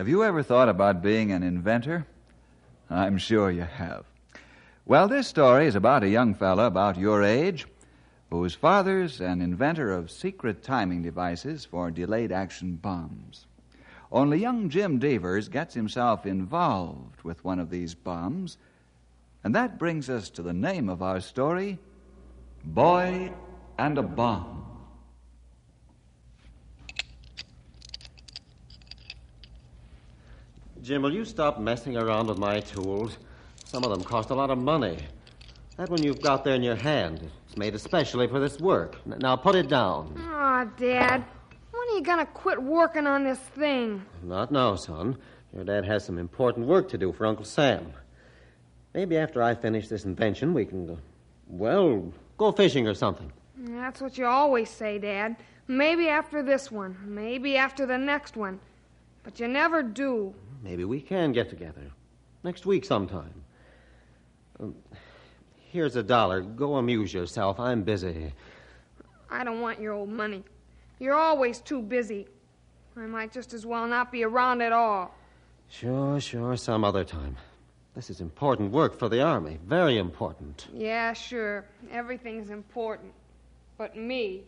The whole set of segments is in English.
Have you ever thought about being an inventor? I'm sure you have. Well, this story is about a young fella about your age whose father's an inventor of secret timing devices for delayed action bombs. Only young Jim Devers gets himself involved with one of these bombs, and that brings us to the name of our story Boy and a Bomb. Jim, will you stop messing around with my tools? Some of them cost a lot of money. That one you've got there in your hand, it's made especially for this work. N- Now put it down. Aw, Dad, when are you gonna quit working on this thing? Not now, son. Your dad has some important work to do for Uncle Sam. Maybe after I finish this invention, we can, go, well, go fishing or something. That's what you always say, Dad. Maybe after this one, maybe after the next one. But you never do. Maybe we can get together. Next week sometime. Um, here's a dollar. Go amuse yourself. I'm busy. I don't want your old money. You're always too busy. I might just as well not be around at all. Sure, sure, some other time. This is important work for the Army. Very important. Yeah, sure. Everything's important. But me.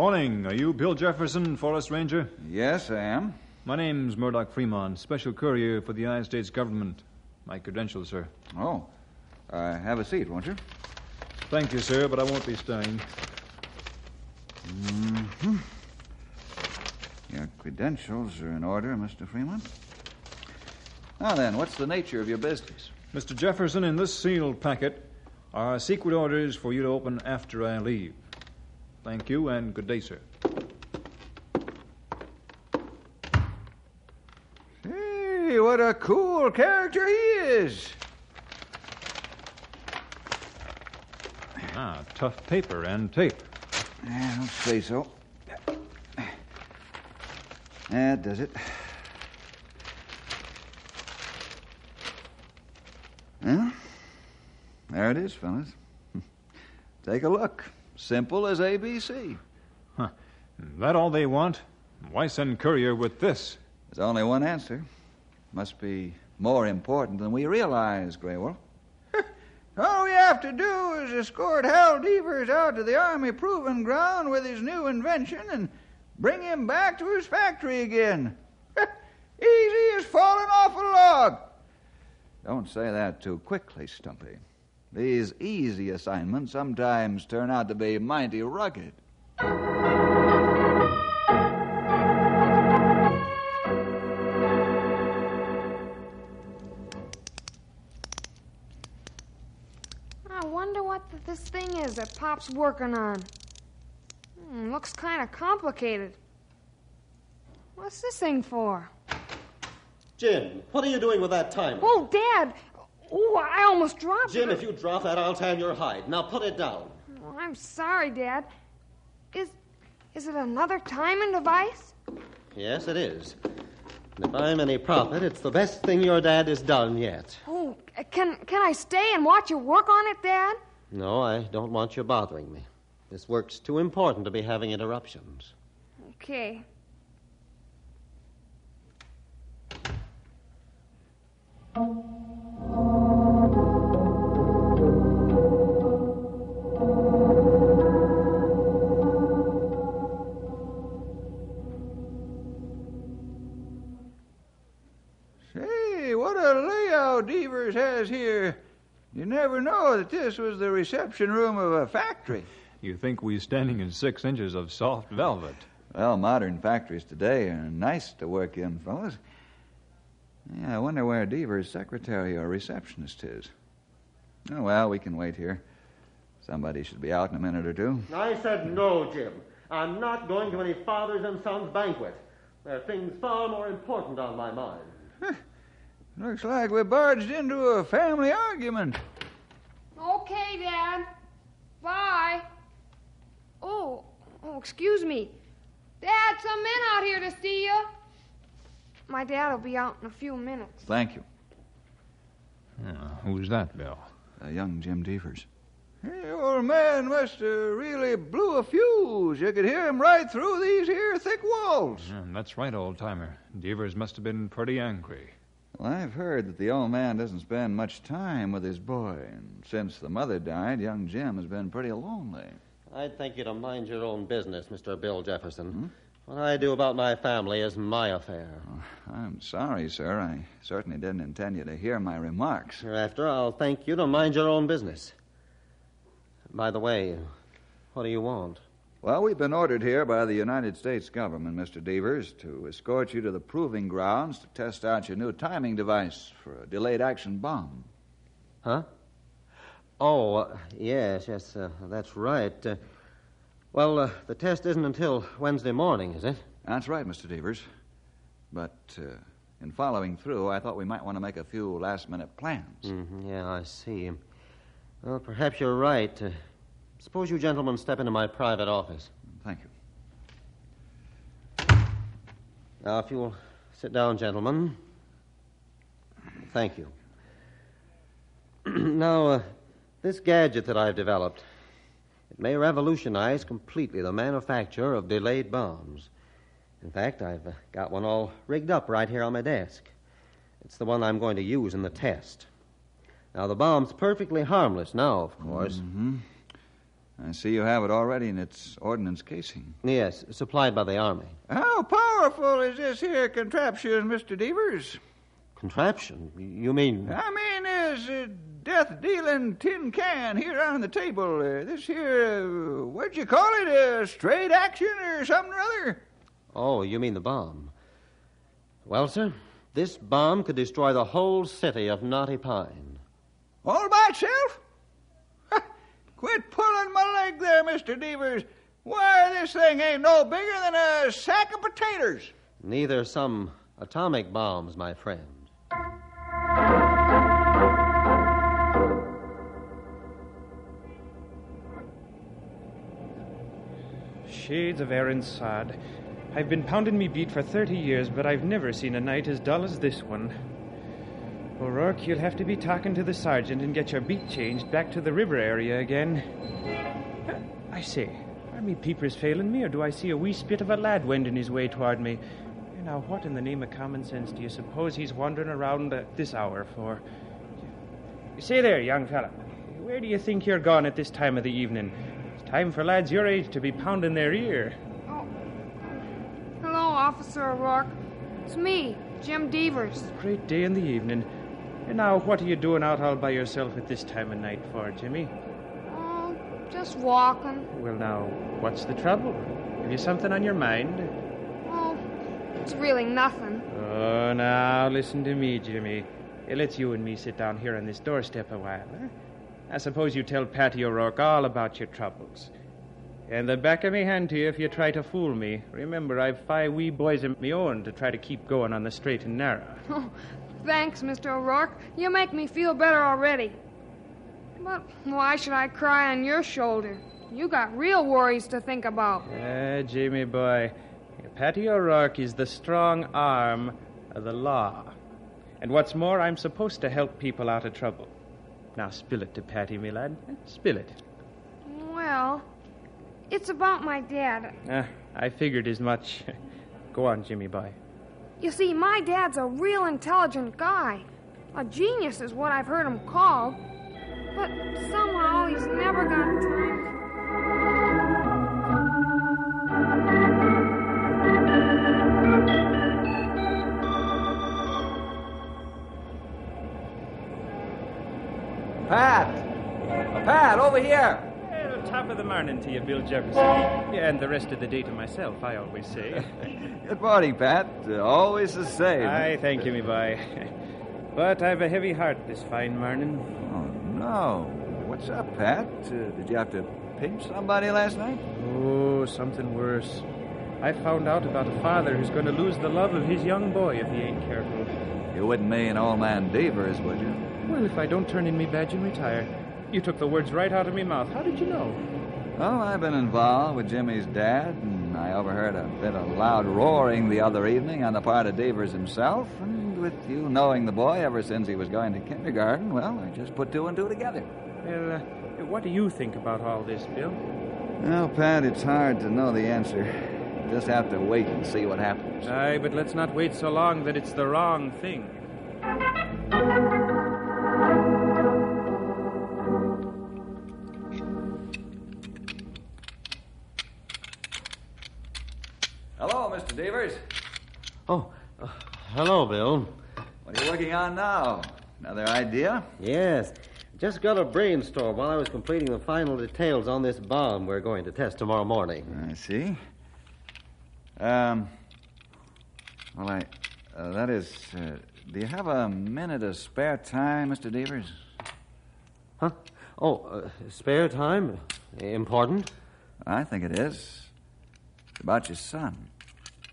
Morning. Are you Bill Jefferson, Forest Ranger? Yes, I am. My name's Murdoch Fremont, Special Courier for the United States Government. My credentials, sir. Oh, uh, have a seat, won't you? Thank you, sir, but I won't be staying. Your credentials are in order, Mr. Fremont. Now then, what's the nature of your business? Mr. Jefferson, in this sealed packet are secret orders for you to open after I leave. Thank you, and good day, sir. Hey, what a cool character he is. Ah, tough paper and tape. Yeah, I'll say so. That does it. Well, there it is, fellas. Take a look. Simple as ABC. That all they want? Why send courier with this? There's only one answer. Must be more important than we realize, Grey Wolf. All we have to do is escort Hal Devers out to the Army Proving Ground with his new invention and bring him back to his factory again. Easy as falling off a log. Don't say that too quickly, Stumpy. These easy assignments sometimes turn out to be mighty rugged. I wonder what this thing is that Pop's working on. Hmm, looks kind of complicated. What's this thing for? Jim, what are you doing with that timer? Oh, Dad! Oh, I almost dropped Jim, it. Jim, if you drop that, I'll tan your hide. Now put it down. Oh, I'm sorry, Dad. Is is it another timing device? Yes, it is. And if I'm any prophet, it's the best thing your dad has done yet. Oh, can can I stay and watch you work on it, Dad? No, I don't want you bothering me. This work's too important to be having interruptions. Okay. Say, layout Devers has here. You never know that this was the reception room of a factory. You think we're standing in six inches of soft velvet. Well, modern factories today are nice to work in, fellas. Yeah, I wonder where Devers' secretary or receptionist is. Oh, well, we can wait here. Somebody should be out in a minute or two. I said no, Jim. I'm not going to any fathers and sons banquet. There are things far more important on my mind. Looks like we barged into a family argument. Okay, Dad. Bye. Oh, oh, excuse me. Dad, some men out here to see you. My dad will be out in a few minutes. Thank you. Uh, who's that, Bill? Uh, young Jim Devers. Hey, old man must have really blew a fuse. You could hear him right through these here thick walls. Yeah, that's right, old timer. Devers must have been pretty angry. Well, I've heard that the old man doesn't spend much time with his boy, and since the mother died, young Jim has been pretty lonely. I'd think you to mind your own business, Mr. Bill Jefferson. Hmm? What I do about my family is my affair. Oh, I'm sorry, sir. I certainly didn't intend you to hear my remarks. Hereafter, I'll thank you to mind your own business. By the way, what do you want? Well, we've been ordered here by the United States government, Mr. Devers, to escort you to the proving grounds to test out your new timing device for a delayed action bomb. Huh? Oh, uh, yes, yes, uh, that's right. Uh, well, uh, the test isn't until Wednesday morning, is it? That's right, Mr. Devers. But uh, in following through, I thought we might want to make a few last minute plans. hmm yeah, I see. Well, perhaps you're right. Suppose you gentlemen step into my private office. Thank you. Now, if you'll sit down, gentlemen. Thank you. now, uh, this gadget that I've developed, it may revolutionize completely the manufacture of delayed bombs. In fact, I've uh, got one all rigged up right here on my desk. It's the one I'm going to use in the test. Now, the bomb's perfectly harmless now, of course. Mm-hmm. I see you have it already in its ordnance casing. Yes, supplied by the Army. How powerful is this here contraption, Mr. Devers? Contraption? You mean. I mean, this uh, death dealing tin can here on the table. Uh, this here, uh, what'd you call it? A straight action or something or other? Oh, you mean the bomb. Well, sir, this bomb could destroy the whole city of Knotty Pine. All by itself? Ha! Quit pulling my leg there, Mr. Devers. Why, this thing ain't no bigger than a sack of potatoes. Neither some atomic bombs, my friend. Shades of Aaron Sod. I've been pounding me beat for 30 years, but I've never seen a night as dull as this one. O'Rourke, you'll have to be talking to the sergeant and get your beat changed back to the river area again. I say, are me peepers failing me, or do I see a wee spit of a lad wending his way toward me? Now, what in the name of common sense do you suppose he's wandering around at this hour for? Say there, young fella, where do you think you're gone at this time of the evening? It's time for lads your age to be pounding their ear. Oh. Hello, Officer O'Rourke. It's me, Jim Devers. Great day in the evening. And now, what are you doing out all by yourself at this time of night for, Jimmy? Oh, just walking. Well, now, what's the trouble? Have you something on your mind? Oh, it's really nothing. Oh, now, listen to me, Jimmy. Let's you and me sit down here on this doorstep a while, huh? I suppose you tell Patty O'Rourke all about your troubles. And the back of me hand to you if you try to fool me. Remember, I've five wee boys of me own to try to keep going on the straight and narrow. Oh, thanks, Mr. O'Rourke. You make me feel better already. But why should I cry on your shoulder? You got real worries to think about. Ah, Jamie boy, Patty O'Rourke is the strong arm of the law. And what's more, I'm supposed to help people out of trouble. Now spill it to Patty, me lad. Spill it. Well, it's about my dad. Ah, I figured as much. Go on, Jimmy boy. You see, my dad's a real intelligent guy. A genius is what I've heard him called. But somehow he's never got time. Pat! Pat, over here! Top of the morning to you, Bill Jefferson. Yeah, and the rest of the day to myself, I always say. Good morning, Pat. Uh, always the same. Aye, thank you, me boy. But I've a heavy heart this fine morning. Oh, no. What's up, Pat? Uh, did you have to pinch somebody last night? Oh, something worse. I found out about a father who's going to lose the love of his young boy if he ain't careful. You wouldn't mean old man Devers, would you? Well, if I don't turn in me badge and retire. You took the words right out of me mouth. How did you know? Well, I've been involved with Jimmy's dad, and I overheard a bit of loud roaring the other evening on the part of Devers himself. And with you knowing the boy ever since he was going to kindergarten, well, I just put two and two together. Well, uh, what do you think about all this, Bill? Well, Pat, it's hard to know the answer. Just have to wait and see what happens. Aye, but let's not wait so long that it's the wrong thing. Devers. Oh, uh, hello, Bill. What are you working on now? Another idea? Yes. Just got a brainstorm while I was completing the final details on this bomb we're going to test tomorrow morning. I see. Um. Well, I. Uh, that is. Uh, do you have a minute of spare time, Mr. Devers? Huh? Oh, uh, spare time? Important? I think it is. It's about your son.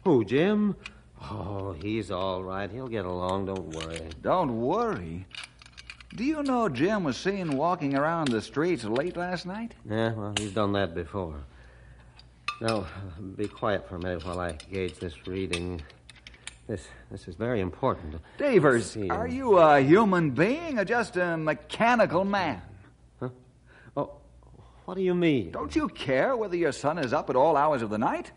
Who, Jim? Oh, he's all right. He'll get along. Don't worry. Don't worry. Do you know Jim was seen walking around the streets late last night? Yeah, well, he's done that before. Now, be quiet for a minute while I gauge this reading. This this is very important. Devers, See, are you a human being or just a mechanical man? Huh? Oh, what do you mean? Don't you care whether your son is up at all hours of the night?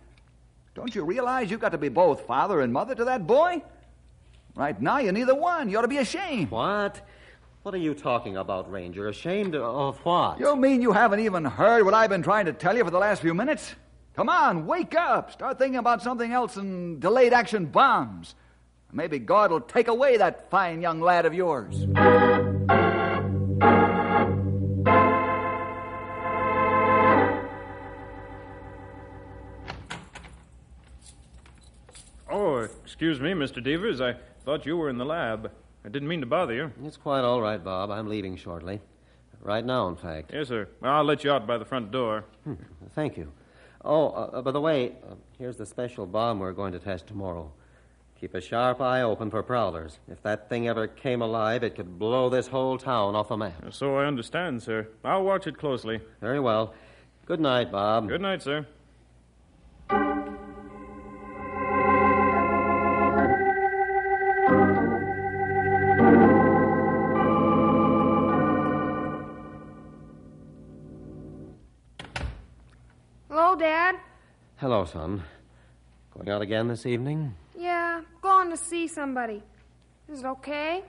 Don't you realize you've got to be both father and mother to that boy? Right now, you're neither one. You ought to be ashamed. What? What are you talking about, Ranger? Ashamed of what? You mean you haven't even heard what I've been trying to tell you for the last few minutes? Come on, wake up. Start thinking about something else than delayed action bombs. Maybe God will take away that fine young lad of yours. Oh, excuse me, Mr. Devers. I thought you were in the lab. I didn't mean to bother you. It's quite all right, Bob. I'm leaving shortly. Right now, in fact. Yes, sir. I'll let you out by the front door. Hmm, Thank you. Oh, uh, by the way, uh, here's the special bomb we're going to test tomorrow. Keep a sharp eye open for prowlers. If that thing ever came alive, it could blow this whole town off the map. So I understand, sir. I'll watch it closely. Very well. Good night, Bob. Good night, sir. Hello, son. Going out again this evening? Yeah, going to see somebody. Is it okay?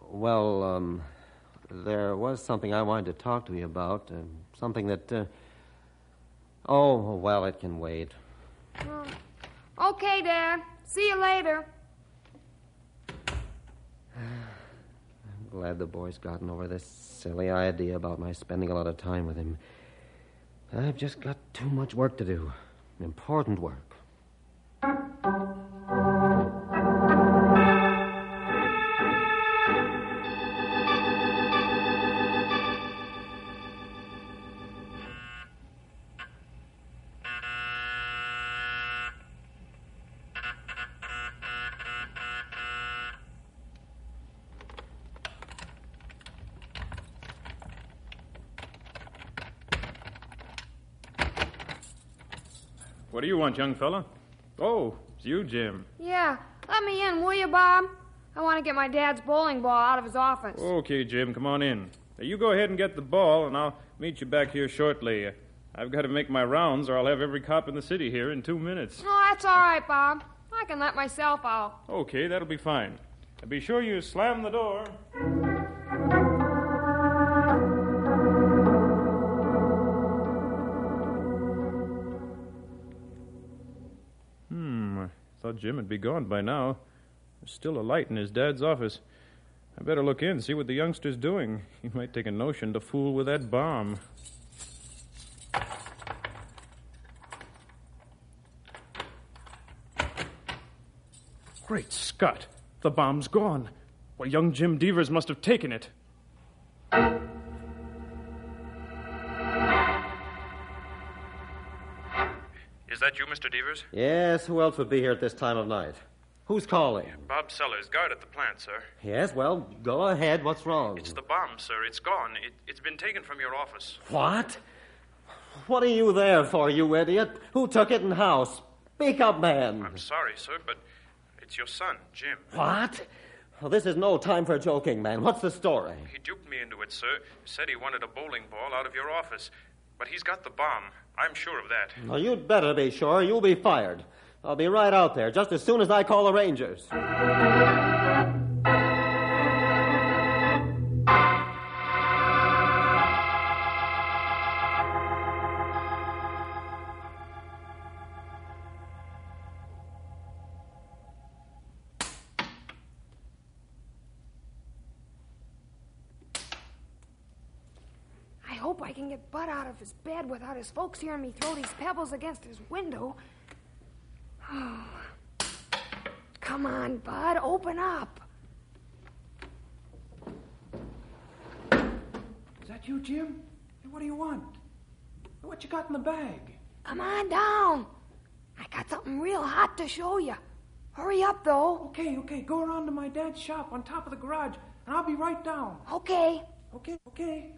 Well, um, there was something I wanted to talk to you about. Uh, something that. Uh... Oh, well, it can wait. Oh, okay, Dad. See you later. I'm glad the boy's gotten over this silly idea about my spending a lot of time with him. I've just got too much work to do. Important work. What do you want, young fella? Oh, it's you, Jim. Yeah, let me in, will you, Bob? I want to get my dad's bowling ball out of his office. Okay, Jim, come on in. Now, you go ahead and get the ball, and I'll meet you back here shortly. I've got to make my rounds, or I'll have every cop in the city here in two minutes. Oh, that's all right, Bob. I can let myself out. Okay, that'll be fine. Now, be sure you slam the door. Jim would be gone by now. There's still a light in his dad's office. I better look in, see what the youngster's doing. He might take a notion to fool with that bomb. Great Scott! The bomb's gone. Well, young Jim Devers must have taken it. That you, Mr. Devers? Yes, who else would be here at this time of night? Who's calling? Bob Sellers, guard at the plant, sir. Yes, well, go ahead. What's wrong? It's the bomb, sir. It's gone. It, it's been taken from your office. What? What are you there for, you idiot? Who took it and how? Speak up, man. I'm sorry, sir, but it's your son, Jim. What? Well, this is no time for joking, man. What's the story? He duped me into it, sir. Said he wanted a bowling ball out of your office. But he's got the bomb. I'm sure of that. Well, you'd better be sure. You'll be fired. I'll be right out there just as soon as I call the Rangers. His bed without his folks hearing me throw these pebbles against his window. Oh. Come on, Bud, open up. Is that you, Jim? Hey, what do you want? What you got in the bag? Come on down. I got something real hot to show you. Hurry up, though. Okay, okay, go around to my dad's shop on top of the garage, and I'll be right down. Okay. Okay, okay.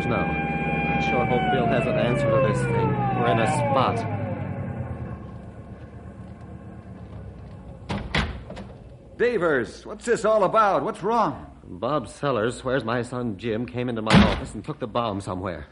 Rangers now. I sure hope Bill has an answer to this thing. We're in a spot. Devers, what's this all about? What's wrong? Bob Sellers swears my son Jim came into my office and took the bomb somewhere.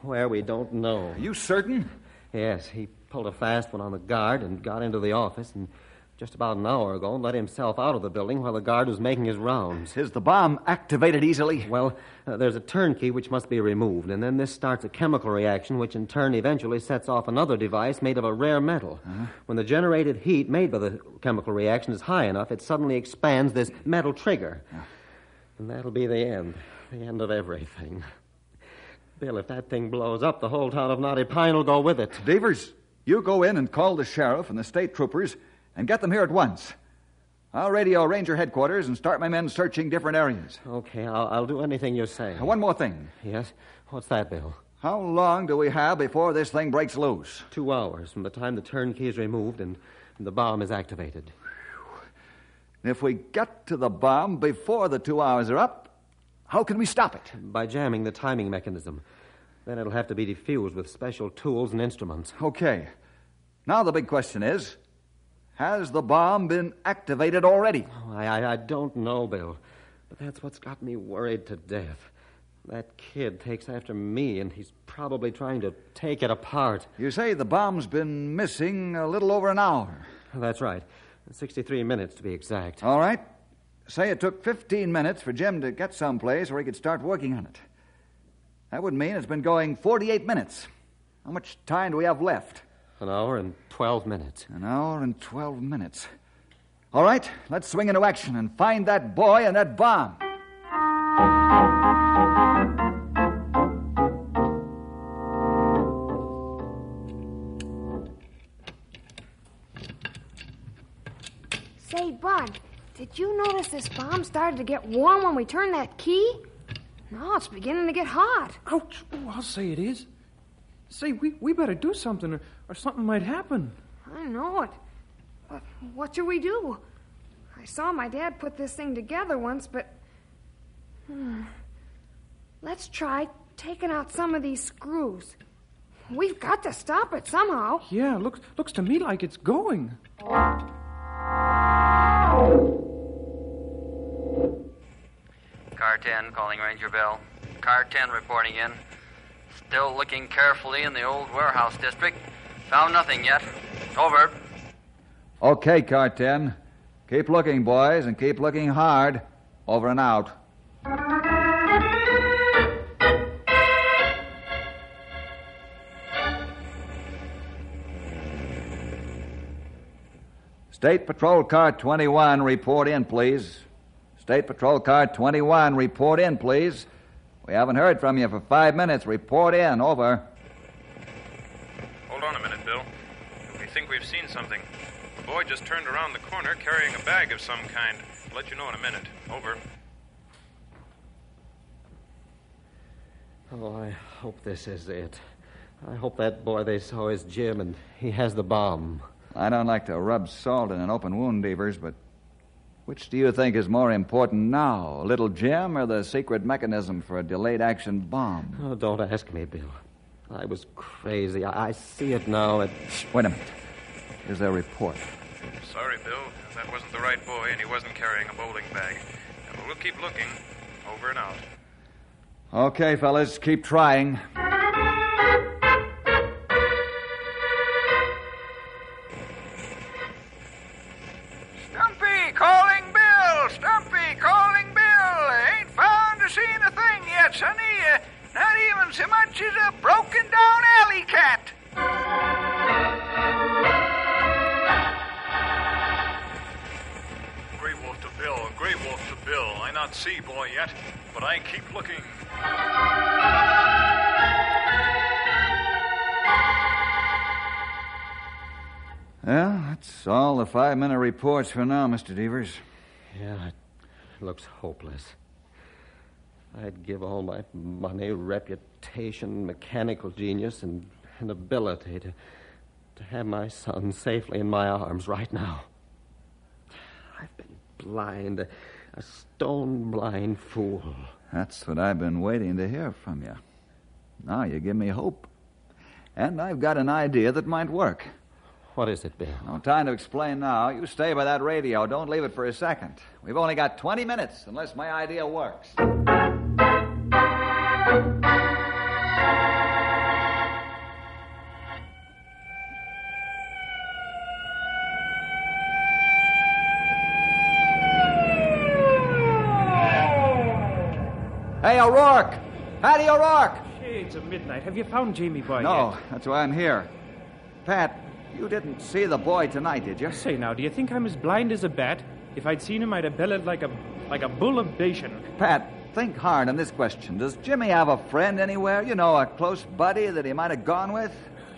Where we don't know. Are you certain? Yes, he pulled a fast one on the guard and got into the office and just about an hour ago and let himself out of the building while the guard was making his rounds. Is the bomb activated easily? Well, uh, there's a turnkey which must be removed, and then this starts a chemical reaction which in turn eventually sets off another device made of a rare metal. When the generated heat made by the chemical reaction is high enough, it suddenly expands this metal trigger. And that'll be the end. The end of everything. Bill, if that thing blows up, the whole town of Knotty Pine will go with it. Devers, you go in and call the sheriff and the state troopers and get them here at once. I'll radio ranger headquarters and start my men searching different areas. Okay, I'll, I'll do anything you say. One more thing. Yes? What's that, Bill? How long do we have before this thing breaks loose? Two hours from the time the turnkey is removed and the bomb is activated. If we get to the bomb before the two hours are up, how can we stop it? By jamming the timing mechanism. Then it'll have to be defused with special tools and instruments. Okay. Now the big question is Has the bomb been activated already? Oh, I, I, I don't know, Bill. But that's what's got me worried to death. That kid takes after me, and he's probably trying to take it apart. You say the bomb's been missing a little over an hour. That's right. 63 minutes to be exact. All right. Say it took 15 minutes for Jim to get someplace where he could start working on it. That would mean it's been going 48 minutes. How much time do we have left? An hour and 12 minutes. An hour and 12 minutes. All right, let's swing into action and find that boy and that bomb. Say, Bud, did you notice this bomb started to get warm when we turned that key? No, it's beginning to get hot. Ouch! Oh, I'll say it is. Say, we, we better do something, or, or something might happen. I know it. But what should we do? I saw my dad put this thing together once, but. Hmm. Let's try taking out some of these screws. We've got to stop it somehow. Yeah, looks looks to me like it's going. Car 10 calling Ranger Bill. Car 10 reporting in. Still looking carefully in the old warehouse district. Found nothing yet. Over. Okay, Car 10. Keep looking, boys, and keep looking hard. Over and out. State Patrol Car 21, report in, please. State Patrol Car 21, report in, please. We haven't heard from you for five minutes. Report in. Over. Hold on a minute, Bill. We think we've seen something. The boy just turned around the corner carrying a bag of some kind. I'll let you know in a minute. Over. Oh, I hope this is it. I hope that boy they saw is Jim and he has the bomb. I don't like to rub salt in an open wound, Devers, but which do you think is more important now, little Jim or the secret mechanism for a delayed action bomb? Oh, don't ask me, Bill. I was crazy. I, I see it now. It... Wait a minute. Here's their report. Sorry, Bill. That wasn't the right boy, and he wasn't carrying a bowling bag. But we'll keep looking. Over and out. Okay, fellas, keep trying. Stumpy calling Bill. Stumpy calling Bill. Ain't found or seen a thing yet, sonny. So much as a broken down alley cat. Grey Wolf to Bill. Grey Wolf to Bill. I not see boy yet, but I keep looking. Well, that's all the five minute reports for now, Mr. Devers. Yeah, it looks hopeless. I'd give all my money, reputation, mechanical genius, and, and ability to, to have my son safely in my arms right now. I've been blind, a, a stone blind fool. That's what I've been waiting to hear from you. Now you give me hope. And I've got an idea that might work. What is it, Bill? No time to explain now. You stay by that radio. Don't leave it for a second. We've only got 20 minutes, unless my idea works. Hey, O'Rourke! Patty O'Rourke! Shades of midnight. Have you found Jamie Boy No, yet? that's why I'm here. Pat, you didn't see the boy tonight, did you? Say now, do you think I'm as blind as a bat? If I'd seen him, I'd have bellowed like a like a bull of Bashan. Pat, think hard on this question. Does Jimmy have a friend anywhere? You know, a close buddy that he might have gone with?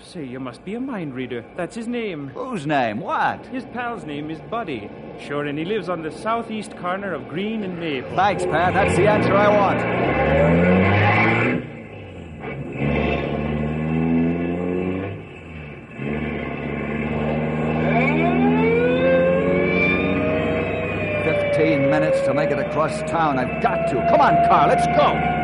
Say, you must be a mind reader. That's his name. Whose name? What? His pal's name is Buddy. Sure, and he lives on the southeast corner of Green and Maple. Thanks, Pat. That's the answer I want. Across town. I've got to. Come on, car. Let's go.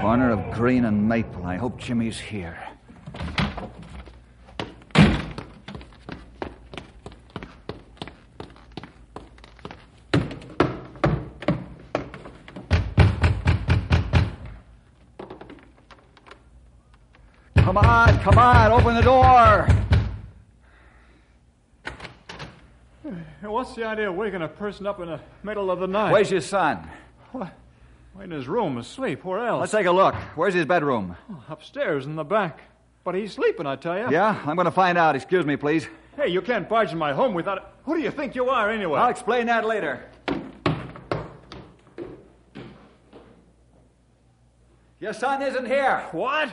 Corner of Green and Maple. I hope Jimmy's here. Come on, come on, open the door. What's the idea of waking a person up in the middle of the night? Where's your son? What? In his room, asleep. Where else? Let's take a look. Where's his bedroom? Oh, upstairs in the back. But he's sleeping, I tell you. Yeah, I'm going to find out. Excuse me, please. Hey, you can't barge in my home without. It. Who do you think you are, anyway? I'll explain that later. Your son isn't here. What?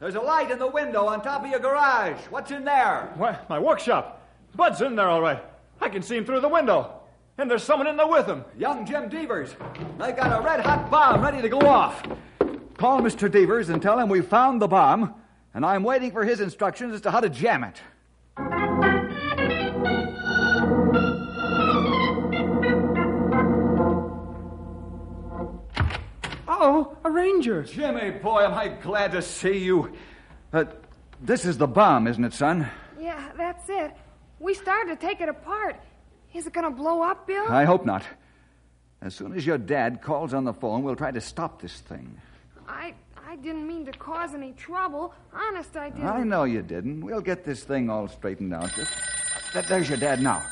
There's a light in the window on top of your garage. What's in there? What? My workshop. Bud's in there all right. I can see him through the window. And there's someone in there with him. Young Jim Devers. They got a red hot bomb ready to go off. Call Mr. Devers and tell him we found the bomb, and I'm waiting for his instructions as to how to jam it. Oh, a ranger. Jimmy, boy, am I glad to see you. Uh, this is the bomb, isn't it, son? Yeah, that's it. We started to take it apart. Is it going to blow up, Bill? I hope not. As soon as your dad calls on the phone, we'll try to stop this thing. I I didn't mean to cause any trouble. Honest, I didn't. I know you didn't. We'll get this thing all straightened out. Just, there's your dad now.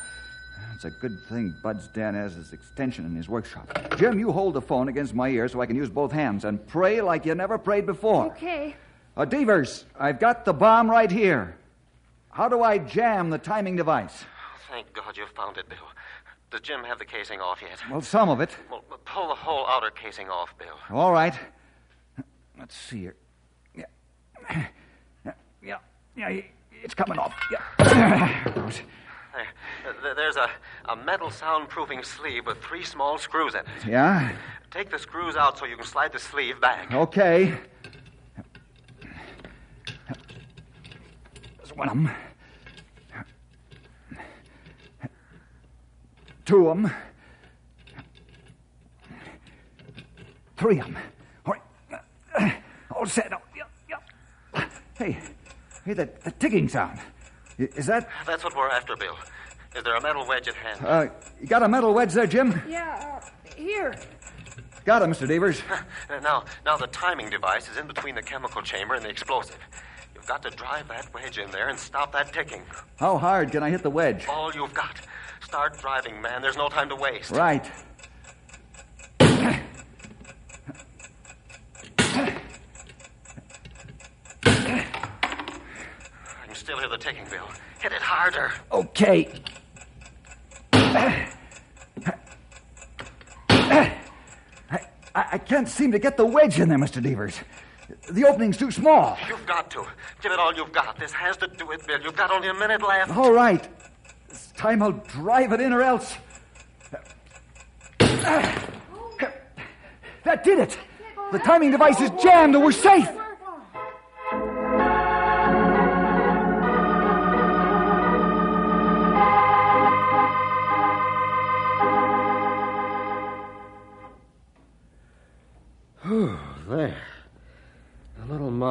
It's a good thing Bud's dad has his extension in his workshop. Jim, you hold the phone against my ear so I can use both hands and pray like you never prayed before. Okay. Uh, Devers, I've got the bomb right here. How do I jam the timing device? Thank God you found it, Bill. Does Jim have the casing off yet? Well, some of it. Well, pull the whole outer casing off, Bill. All right. Let's see here. Yeah. Yeah. Yeah. yeah it's coming off. Yeah. There, there's a, a metal soundproofing sleeve with three small screws in it. Yeah? Take the screws out so you can slide the sleeve back. Okay. There's one of them. Two of them. Three of them. All right. Uh, all set up. Hey, hey, that, that ticking sound. I- Is that. That's what we're after, Bill. Is there a metal wedge at hand? Uh, you got a metal wedge there, Jim? Yeah, uh, here. Got it, Mr. Devers. Now, now the timing device is in between the chemical chamber and the explosive. You've got to drive that wedge in there and stop that ticking. How hard can I hit the wedge? All you've got. Start driving, man. There's no time to waste. Right. Still hear the ticking, Bill. Hit it harder. Okay. I, I can't seem to get the wedge in there, Mr. Devers. The opening's too small. You've got to. Give it all you've got. This has to do it, Bill. You've got only a minute left. All right. This time I'll drive it in or else. That did it. The timing device is jammed and we're safe.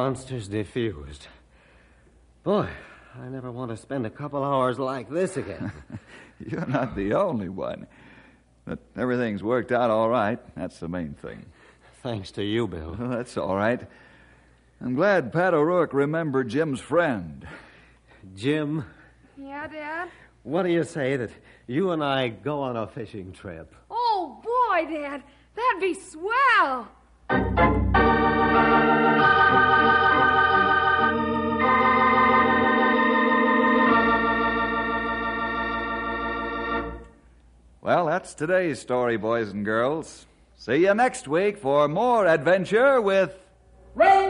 Monster's defused. Boy, I never want to spend a couple hours like this again. You're not the only one. But everything's worked out all right. That's the main thing. Thanks to you, Bill. Well, that's all right. I'm glad Pat O'Rourke remembered Jim's friend. Jim, Yeah, Dad? what do you say that you and I go on a fishing trip? Oh, boy, Dad. That'd be swell. Well, that's today's story, boys and girls. See you next week for more adventure with Ranger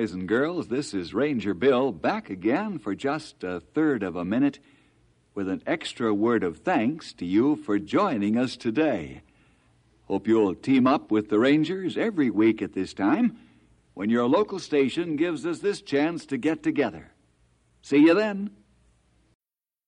boys and girls. This is Ranger Bill back again for just a third of a minute with an extra word of thanks to you for joining us today. Hope you'll team up with the Rangers every week at this time when your local station gives us this chance to get together. See you then.